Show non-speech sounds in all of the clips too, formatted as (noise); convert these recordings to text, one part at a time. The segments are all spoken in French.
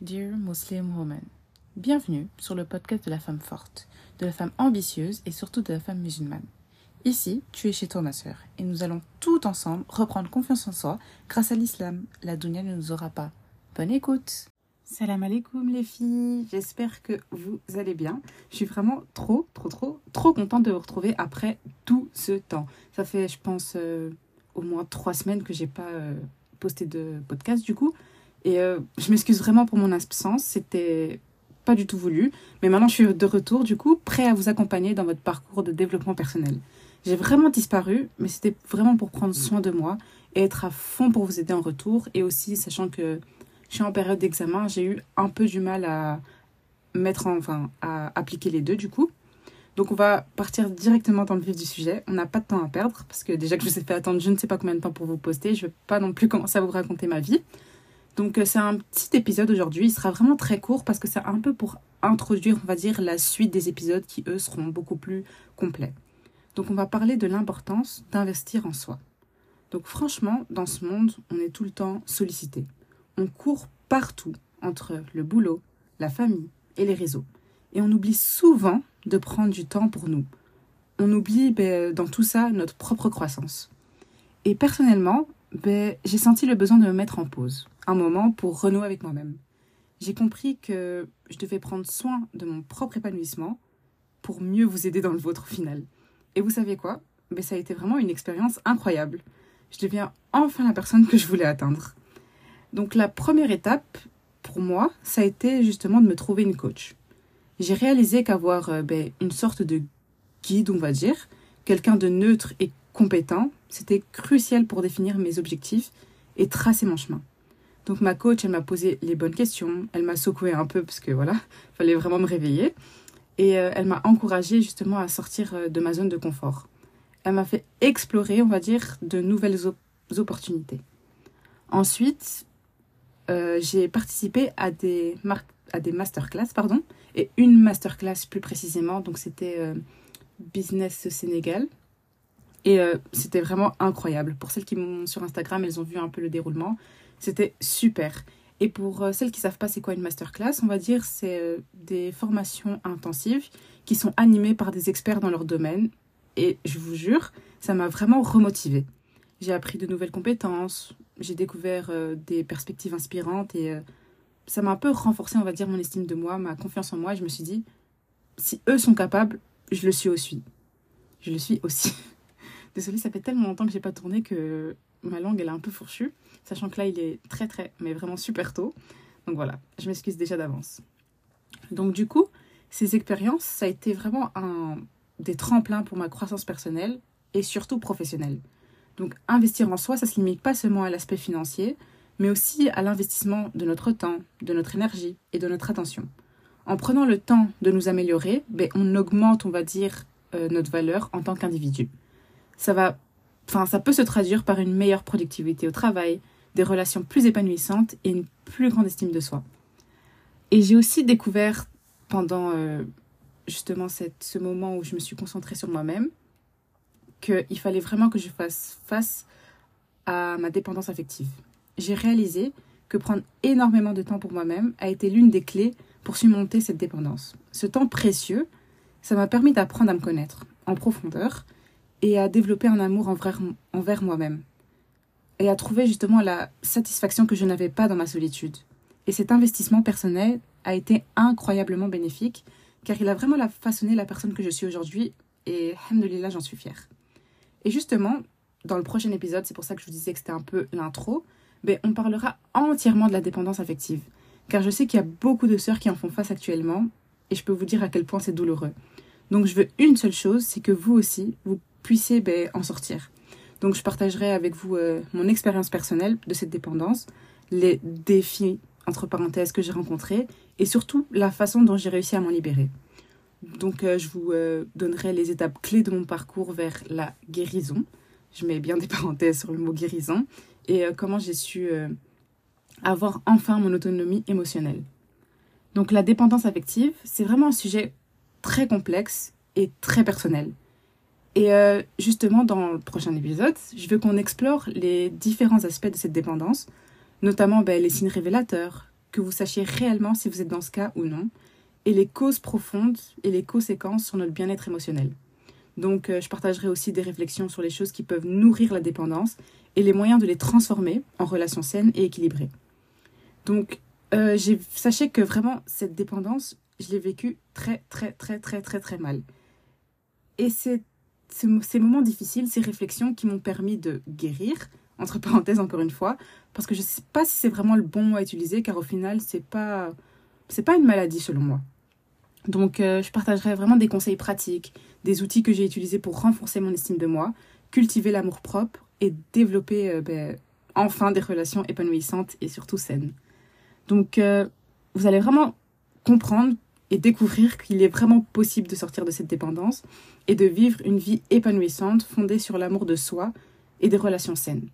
Dear Muslim Woman, bienvenue sur le podcast de la femme forte, de la femme ambitieuse et surtout de la femme musulmane. Ici, tu es chez toi ma sœur et nous allons tout ensemble reprendre confiance en soi grâce à l'islam. La dunya ne nous aura pas. Bonne écoute Salam alaikum les filles, j'espère que vous allez bien. Je suis vraiment trop, trop, trop, trop contente de vous retrouver après tout ce temps. Ça fait, je pense, euh, au moins trois semaines que j'ai pas euh, posté de podcast du coup. Et euh, je m'excuse vraiment pour mon absence, c'était pas du tout voulu. Mais maintenant je suis de retour du coup, prêt à vous accompagner dans votre parcours de développement personnel. J'ai vraiment disparu, mais c'était vraiment pour prendre soin de moi et être à fond pour vous aider en retour. Et aussi, sachant que je suis en période d'examen, j'ai eu un peu du mal à mettre en, enfin, à appliquer les deux du coup. Donc on va partir directement dans le vif du sujet. On n'a pas de temps à perdre parce que déjà que je vous ai fait attendre je ne sais pas combien de temps pour vous poster, je ne vais pas non plus commencer à vous raconter ma vie. Donc euh, c'est un petit épisode aujourd'hui, il sera vraiment très court parce que c'est un peu pour introduire, on va dire, la suite des épisodes qui eux seront beaucoup plus complets. Donc on va parler de l'importance d'investir en soi. Donc franchement, dans ce monde, on est tout le temps sollicité on court partout entre le boulot, la famille et les réseaux. Et on oublie souvent de prendre du temps pour nous. On oublie ben, dans tout ça notre propre croissance. Et personnellement, ben, j'ai senti le besoin de me mettre en pause, un moment pour renouer avec moi-même. J'ai compris que je devais prendre soin de mon propre épanouissement pour mieux vous aider dans le vôtre au final. Et vous savez quoi? Ben, Ça a été vraiment une expérience incroyable. Je deviens enfin la personne que je voulais atteindre. Donc la première étape pour moi, ça a été justement de me trouver une coach. J'ai réalisé qu'avoir euh, ben, une sorte de guide, on va dire, quelqu'un de neutre et compétent, c'était crucial pour définir mes objectifs et tracer mon chemin. Donc ma coach, elle m'a posé les bonnes questions, elle m'a secoué un peu parce que voilà, il (laughs) fallait vraiment me réveiller. Et euh, elle m'a encouragé justement à sortir euh, de ma zone de confort. Elle m'a fait explorer, on va dire, de nouvelles opportunités. Ensuite, euh, j'ai participé à des, à des masterclass, pardon, et une masterclass plus précisément, donc c'était Business Sénégal. Et euh, c'était vraiment incroyable. Pour celles qui m'ont sur Instagram, elles ont vu un peu le déroulement. C'était super. Et pour celles qui ne savent pas c'est quoi une masterclass, on va dire c'est des formations intensives qui sont animées par des experts dans leur domaine. Et je vous jure, ça m'a vraiment remotivée. J'ai appris de nouvelles compétences, j'ai découvert euh, des perspectives inspirantes et euh, ça m'a un peu renforcé, on va dire, mon estime de moi, ma confiance en moi. Je me suis dit, si eux sont capables, je le suis aussi. Je le suis aussi. (laughs) Désolée, ça fait tellement longtemps que j'ai pas tourné que ma langue elle est un peu fourchue, sachant que là il est très très, mais vraiment super tôt. Donc voilà, je m'excuse déjà d'avance. Donc du coup, ces expériences, ça a été vraiment un des tremplins pour ma croissance personnelle et surtout professionnelle. Donc investir en soi, ça ne se limite pas seulement à l'aspect financier, mais aussi à l'investissement de notre temps, de notre énergie et de notre attention. En prenant le temps de nous améliorer, ben, on augmente, on va dire, euh, notre valeur en tant qu'individu. Ça va, enfin, ça peut se traduire par une meilleure productivité au travail, des relations plus épanouissantes et une plus grande estime de soi. Et j'ai aussi découvert pendant euh, justement cette, ce moment où je me suis concentrée sur moi-même qu'il fallait vraiment que je fasse face à ma dépendance affective. J'ai réalisé que prendre énormément de temps pour moi-même a été l'une des clés pour surmonter cette dépendance. Ce temps précieux, ça m'a permis d'apprendre à me connaître en profondeur et à développer un amour envers, moi-même et à trouver justement la satisfaction que je n'avais pas dans ma solitude. Et cet investissement personnel a été incroyablement bénéfique car il a vraiment façonné la personne que je suis aujourd'hui et, alhamdoulilah, j'en suis fière. Et justement, dans le prochain épisode, c'est pour ça que je vous disais que c'était un peu l'intro, ben, on parlera entièrement de la dépendance affective. Car je sais qu'il y a beaucoup de sœurs qui en font face actuellement, et je peux vous dire à quel point c'est douloureux. Donc je veux une seule chose, c'est que vous aussi, vous puissiez ben, en sortir. Donc je partagerai avec vous euh, mon expérience personnelle de cette dépendance, les défis, entre parenthèses, que j'ai rencontrés, et surtout la façon dont j'ai réussi à m'en libérer. Donc, euh, je vous euh, donnerai les étapes clés de mon parcours vers la guérison. Je mets bien des (laughs) parenthèses sur le mot guérison. Et comment j'ai su avoir enfin mon autonomie émotionnelle. Donc, la dépendance affective, c'est vraiment un sujet très complexe et très personnel. Et justement, dans le prochain épisode, je veux qu'on explore les différents aspects de cette dépendance, notamment ben, les signes révélateurs, que vous sachiez réellement si vous êtes dans ce cas ou non, et les causes profondes et les conséquences sur notre bien-être émotionnel. Donc, euh, je partagerai aussi des réflexions sur les choses qui peuvent nourrir la dépendance et les moyens de les transformer en relations saines et équilibrées. Donc, euh, sachez que vraiment, cette dépendance, je l'ai vécue très, très, très, très, très, très mal. Et c'est ces moments difficiles, ces réflexions qui m'ont permis de guérir, entre parenthèses encore une fois, parce que je ne sais pas si c'est vraiment le bon mot à utiliser, car au final, c'est pas, pas une maladie selon moi. Donc, euh, je partagerai vraiment des conseils pratiques, des outils que j'ai utilisés pour renforcer mon estime de moi, cultiver l'amour propre et développer euh, ben, enfin des relations épanouissantes et surtout saines. Donc, euh, vous allez vraiment comprendre et découvrir qu'il est vraiment possible de sortir de cette dépendance et de vivre une vie épanouissante fondée sur l'amour de soi et des relations saines.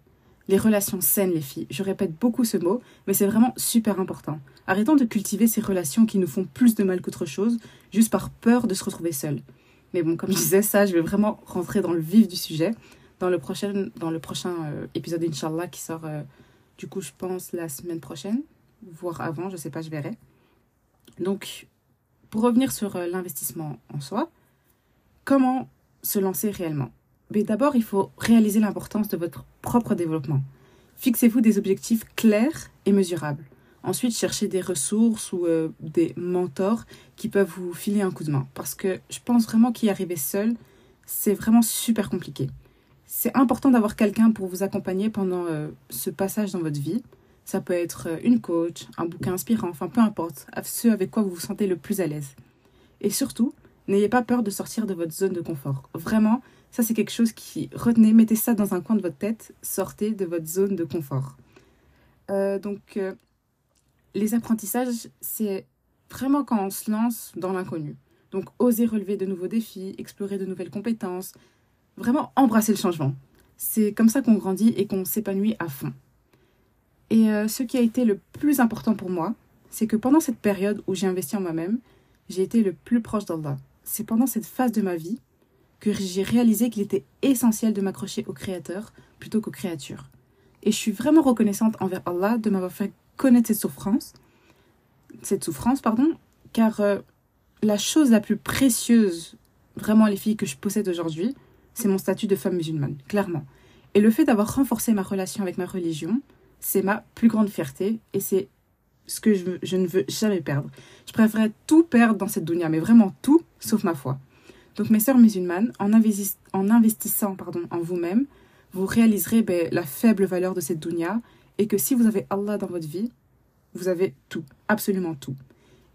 Les relations saines, les filles. Je répète beaucoup ce mot, mais c'est vraiment super important. Arrêtons de cultiver ces relations qui nous font plus de mal qu'autre chose, juste par peur de se retrouver seul. Mais bon, comme je disais ça, je vais vraiment rentrer dans le vif du sujet dans le prochain, dans le prochain euh, épisode, Inch'Allah, qui sort, euh, du coup, je pense, la semaine prochaine, voire avant, je sais pas, je verrai. Donc, pour revenir sur euh, l'investissement en soi, comment se lancer réellement? Mais d'abord, il faut réaliser l'importance de votre propre développement. Fixez-vous des objectifs clairs et mesurables. Ensuite, cherchez des ressources ou euh, des mentors qui peuvent vous filer un coup de main. Parce que je pense vraiment qu'y arriver seul, c'est vraiment super compliqué. C'est important d'avoir quelqu'un pour vous accompagner pendant euh, ce passage dans votre vie. Ça peut être euh, une coach, un bouquin inspirant, enfin peu importe, ce avec quoi vous vous sentez le plus à l'aise. Et surtout, n'ayez pas peur de sortir de votre zone de confort. Vraiment, ça, c'est quelque chose qui retenez, mettez ça dans un coin de votre tête, sortez de votre zone de confort. Euh, donc, euh, les apprentissages, c'est vraiment quand on se lance dans l'inconnu. Donc, oser relever de nouveaux défis, explorer de nouvelles compétences, vraiment embrasser le changement. C'est comme ça qu'on grandit et qu'on s'épanouit à fond. Et euh, ce qui a été le plus important pour moi, c'est que pendant cette période où j'ai investi en moi-même, j'ai été le plus proche d'Allah. C'est pendant cette phase de ma vie que j'ai réalisé qu'il était essentiel de m'accrocher au Créateur plutôt qu'aux créatures. Et je suis vraiment reconnaissante envers Allah de m'avoir fait connaître cette souffrance, cette souffrance, pardon, car euh, la chose la plus précieuse, vraiment les filles que je possède aujourd'hui, c'est mon statut de femme musulmane, clairement. Et le fait d'avoir renforcé ma relation avec ma religion, c'est ma plus grande fierté et c'est ce que je, ne veux jamais perdre. Je préférerais tout perdre dans cette dunya, mais vraiment tout, sauf ma foi. Donc mes sœurs musulmanes, en, investissant pardon, en vous-même, vous réaliserez ben, la faible valeur de cette dunya et que si vous avez Allah dans votre vie, vous avez tout, absolument tout.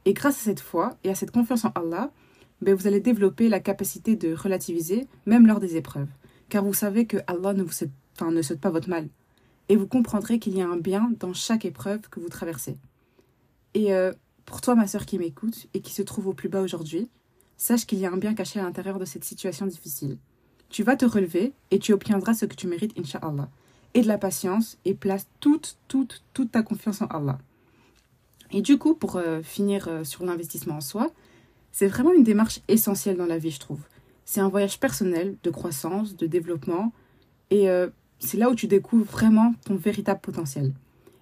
Et grâce à cette foi et à cette confiance en Allah, ben, vous allez développer la capacité de relativiser même lors des épreuves. Car vous savez que Allah ne, vous ne souhaite pas votre mal. Et vous comprendrez qu'il y a un bien dans chaque épreuve que vous traversez. Et euh, pour toi, ma sœur qui m'écoute et qui se trouve au plus bas aujourd'hui, sache qu'il y a un bien caché à l'intérieur de cette situation difficile. Tu vas te relever et tu obtiendras ce que tu mérites, Inch'Allah. Et de la patience et place toute, toute, toute ta confiance en Allah. Et du coup, pour euh, finir euh, sur l'investissement en soi, c'est vraiment une démarche essentielle dans la vie, je trouve. C'est un voyage personnel de croissance, de développement, et c'est là où tu découvres vraiment ton véritable potentiel.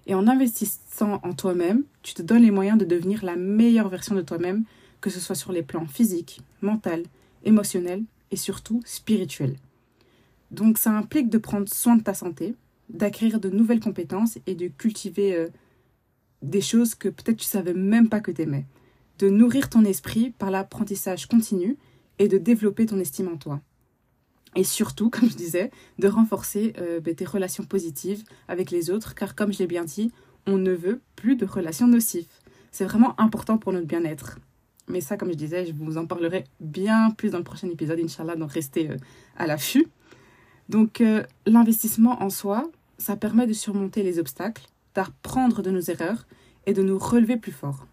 Et en investissant en toi-même, tu te donnes les moyens de devenir la meilleure version de toi-même que ce soit sur les plans physiques, mental, émotionnel et surtout spirituel. Donc ça implique de prendre soin de ta santé, d'acquérir de nouvelles compétences et de cultiver euh, des choses que peut-être tu savais même pas que tu aimais, de nourrir ton esprit par l'apprentissage continu et de développer ton estime en toi. Et surtout, (laughs) comme je disais, de renforcer euh, ben, tes relations positives avec les autres, car comme je l'ai bien dit, on ne veut plus de relations nocives. C'est vraiment important pour notre bien-être. Mais ça, comme je disais, je vous en parlerai bien plus dans le prochain épisode, Inch'Allah, donc restez euh, à l'affût. Donc, euh, l'investissement en soi, ça permet de surmonter les obstacles, d'apprendre de nos erreurs et de nous relever plus fort.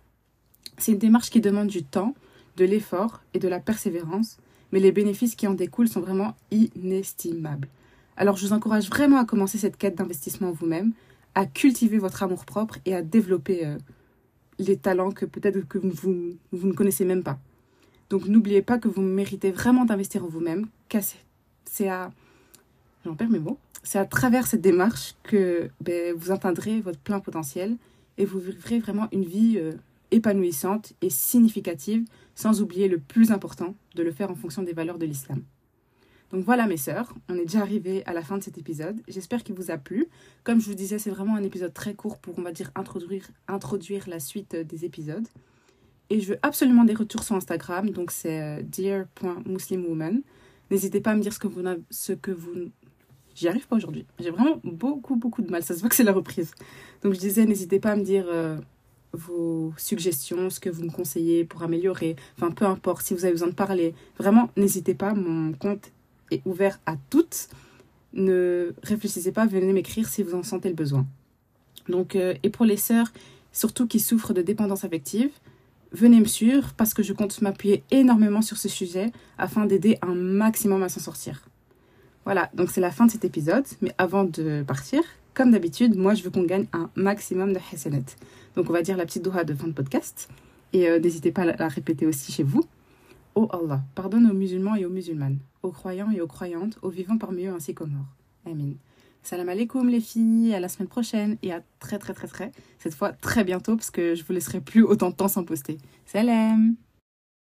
C'est une démarche qui demande du temps, de l'effort et de la persévérance, mais les bénéfices qui en découlent sont vraiment inestimables. Alors, je vous encourage vraiment à commencer cette quête d'investissement en vous-même, à cultiver votre amour-propre et à développer euh, les talents que peut-être que vous, vous ne connaissez même pas. Donc n'oubliez pas que vous méritez vraiment d'investir en vous-même, c'est à... C'est à travers cette démarche que ben, vous atteindrez votre plein potentiel et vous vivrez vraiment une vie euh, épanouissante et significative, sans oublier le plus important, de le faire en fonction des valeurs de l'islam. Donc voilà mes sœurs, on est déjà arrivé à la fin de cet épisode. J'espère qu'il vous a plu. Comme je vous disais, c'est vraiment un épisode très court pour, on va dire, introduire, la suite euh, des épisodes. Et je veux absolument des retours sur Instagram, donc c'est euh, dear.muslimwoman. N'hésitez pas à me dire ce que vous... Ce que vous... J'y arrive pas aujourd'hui. J'ai vraiment beaucoup, beaucoup de mal. Ça se voit que c'est la reprise. Donc je disais, n'hésitez pas à me dire euh, vos suggestions, ce que vous me conseillez pour améliorer. Enfin, peu importe, si vous avez besoin de parler. Vraiment, n'hésitez pas. Mon compte est ouvert à toutes. Ne réfléchissez pas, venez m'écrire si vous en sentez le besoin. Donc, euh, et pour les sœurs, surtout qui souffrent de dépendance affective, venez me suivre parce que je compte m'appuyer énormément sur ce sujet afin d'aider un maximum à s'en sortir. Voilà, donc c'est la fin de cet épisode, mais avant de partir, comme d'habitude, moi je veux qu'on gagne un maximum de hasanet. Donc on va dire la petite doha de fin de podcast, et euh, n'hésitez pas à la répéter aussi chez vous. Oh Allah, pardonne aux musulmans et aux musulmanes, aux croyants et aux croyantes, aux vivants parmi eux ainsi qu'aux morts. Amen. Salam alaikum les filles, à la semaine prochaine et à très très très très, cette fois très bientôt parce que je vous laisserai plus autant de temps sans poster. Salam